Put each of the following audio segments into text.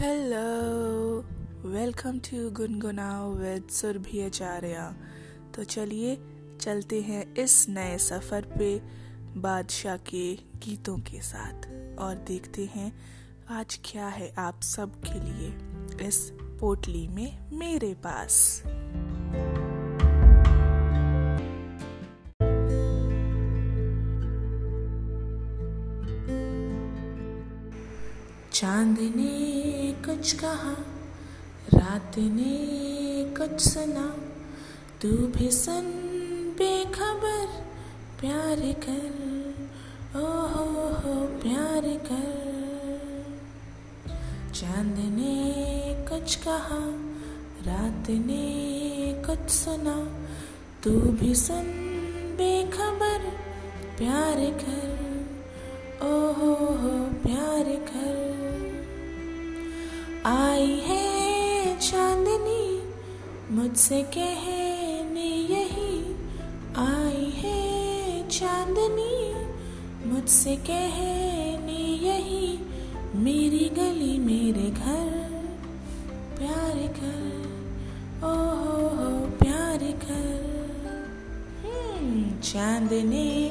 Hello welcome to Gungunao with Surabhi Acharya तो चलिए, चलते हैं इस नए सफ़र पे बादशाह के गीतों के साथ और देखते हैं आज क्या है आप सब के लिए इस पोटली में मेरे पास। चाँद ने कुछ कहा, रात ने कुछ सुना। तू भी सुन बेखबर, प्यार कर। ओ हो हो प्यार कर। चाँद ने कुछ कहा, रात ने कुछ सुना। तू भी सुन बेखबर, प्यार कर। ओ हो आई है चांदनी मुझसे कहने यही। आई है चांदनी मुझसे कहने यही। मेरी गली मेरे घर प्यार कर ओ हो हो प्यार कर। हम्म, चाँद ने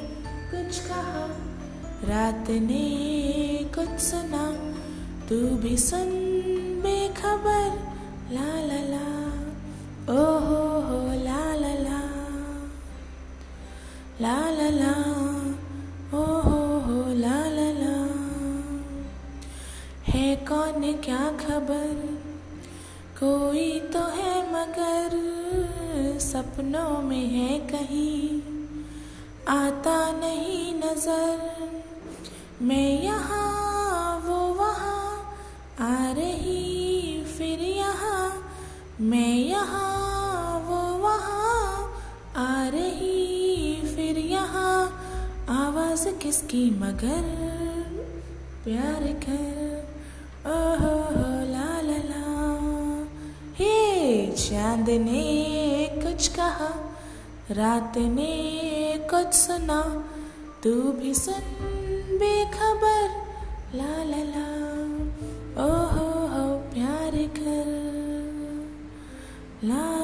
कुछ कहा रात ने कुछ सुना। तू भी सुन बेखबर, ला ला ला। ओ हो हो ला ला ला। ला ला ला। ओ हो हो ला ला ला। है कौन, क्या खबर? कोई तो है मगर, सपनों में है कहीं। आता नहीं नज़र, मैं यहाँ, मैं यहाँ, वो वहाँ, आ रही फिर यहाँ। आवाज़ किसकी? मगर प्यार कर। ओहो हो ला ला ला। हे चाँद ने कुछ कहा, रात ने कुछ सुना। तू भी सुन बेखबर, ला ला ला। ओहो हो प्यार कर love.